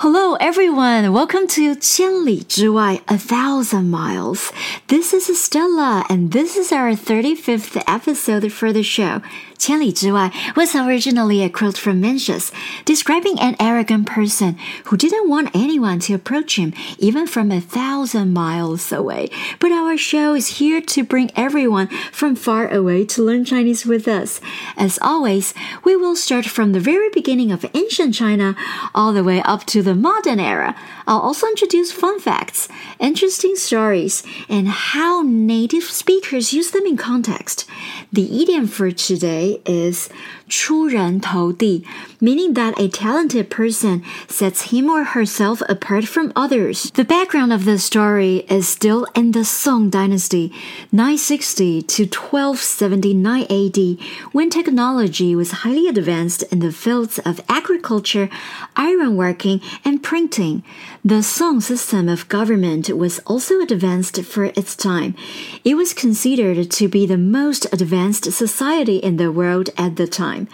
Hello, everyone. Welcome to 千里之外, a thousand miles. This is Stella, and this is our 35th episode for the show. 千里之外 was originally a quote from Mencius, describing an arrogant person who didn't want anyone to approach him, even from a thousand miles away. But our show is here to bring everyone from far away to learn Chinese with us. As always, we will start from the very beginning of ancient China all the way up to the modern era. I'll also introduce fun facts, interesting stories, and how native speakers use them in context. The idiom for today is 出人头地, meaning that a talented person sets him or herself apart from others. The background of the story is still in the Song dynasty, 960 to 1279 AD, when technology was highly advanced in the fields of agriculture, ironworking, and printing. The Song system of government was also advanced for its time. It was considered to be the most advanced society in the world at the time.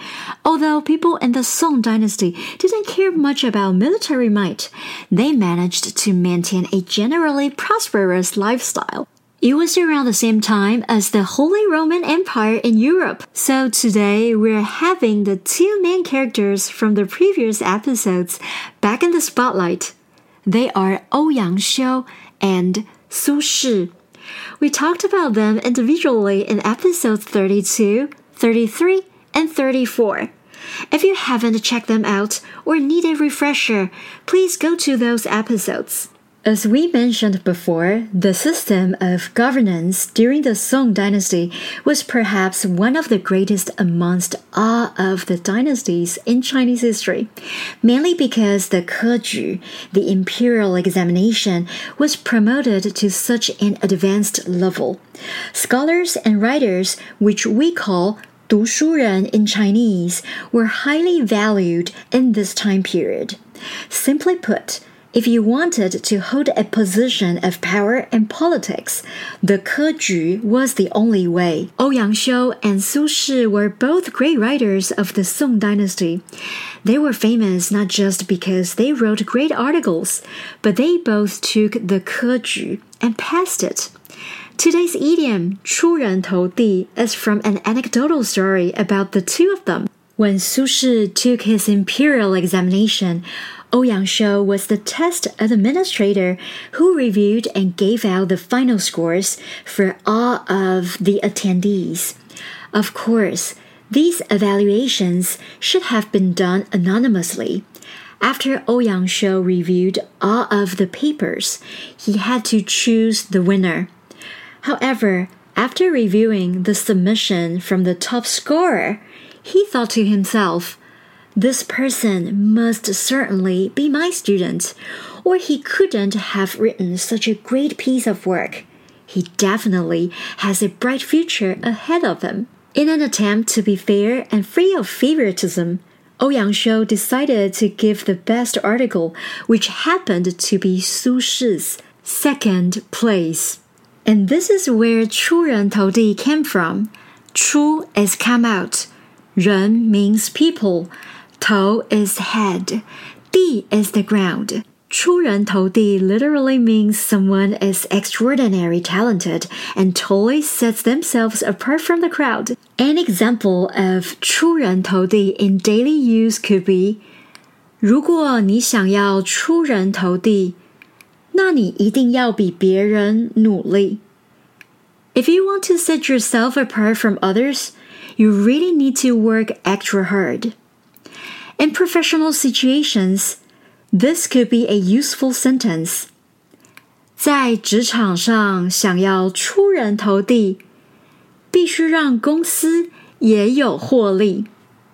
Although people in the Song dynasty didn't care much about military might, they managed to maintain a generally prosperous lifestyle. It was around the same time as the Holy Roman Empire in Europe. So today we're having the two main characters from the previous episodes back in the spotlight. They are oh Ouyang Xiu and Su Shi. We talked about them individually in episode 32, 33, and 34. If you haven't checked them out or need a refresher, please go to those episodes. As we mentioned before, the system of governance during the Song dynasty was perhaps one of the greatest amongst all of the dynasties in Chinese history, mainly because the Keju, the imperial examination, was promoted to such an advanced level. Scholars and writers, which we call 读书人 in Chinese were highly valued in this time period. Simply put, if you wanted to hold a position of power in politics, the Keju was the only way. Ouyang Xiu and Su Shi were both great writers of the Song dynasty. They were famous not just because they wrote great articles, but they both took the Keju and passed it. Today's idiom, 出人头地, is from an anecdotal story about the two of them. When Su Shi took his imperial examination, Ouyang Xiu was the test administrator who reviewed and gave out the final scores for all of the attendees. Of course, these evaluations should have been done anonymously. After Ouyang Xiu reviewed all of the papers, he had to choose the winner. However, after reviewing the submission from the top scorer, he thought to himself, this person must certainly be my student, or he couldn't have written such a great piece of work. He definitely has a bright future ahead of him. In an attempt to be fair and free of favoritism, oh Ouyang Xiu decided to give the best article, which happened to be Su Shi's second place. And this is where Chu Ren came from. Chu is come out. Ren means people, 头 is head. 地 is the ground. 出人头地 literally means someone is extraordinary talented and totally sets themselves apart from the crowd. An example of 出人头地 in daily use could be 如果你想要出人头地，那你一定要比别人努力。If you want to set yourself apart from others, you really need to work extra hard. In professional situations, this could be a useful sentence. 在职场上想要出人头地，必须让公司也有获利。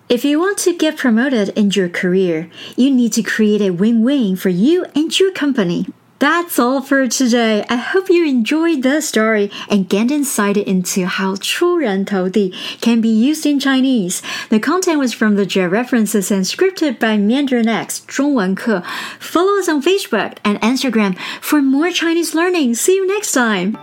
if you want to get promoted in your career, you need to create a win win for you and your company. That's all for today. I hope you enjoyed the story and get insight into how 出人头地 can be used in Chinese. The content was from the references and scripted by Mandarin X 中文课. Follow us on Facebook and Instagram for more Chinese learning. See you next time.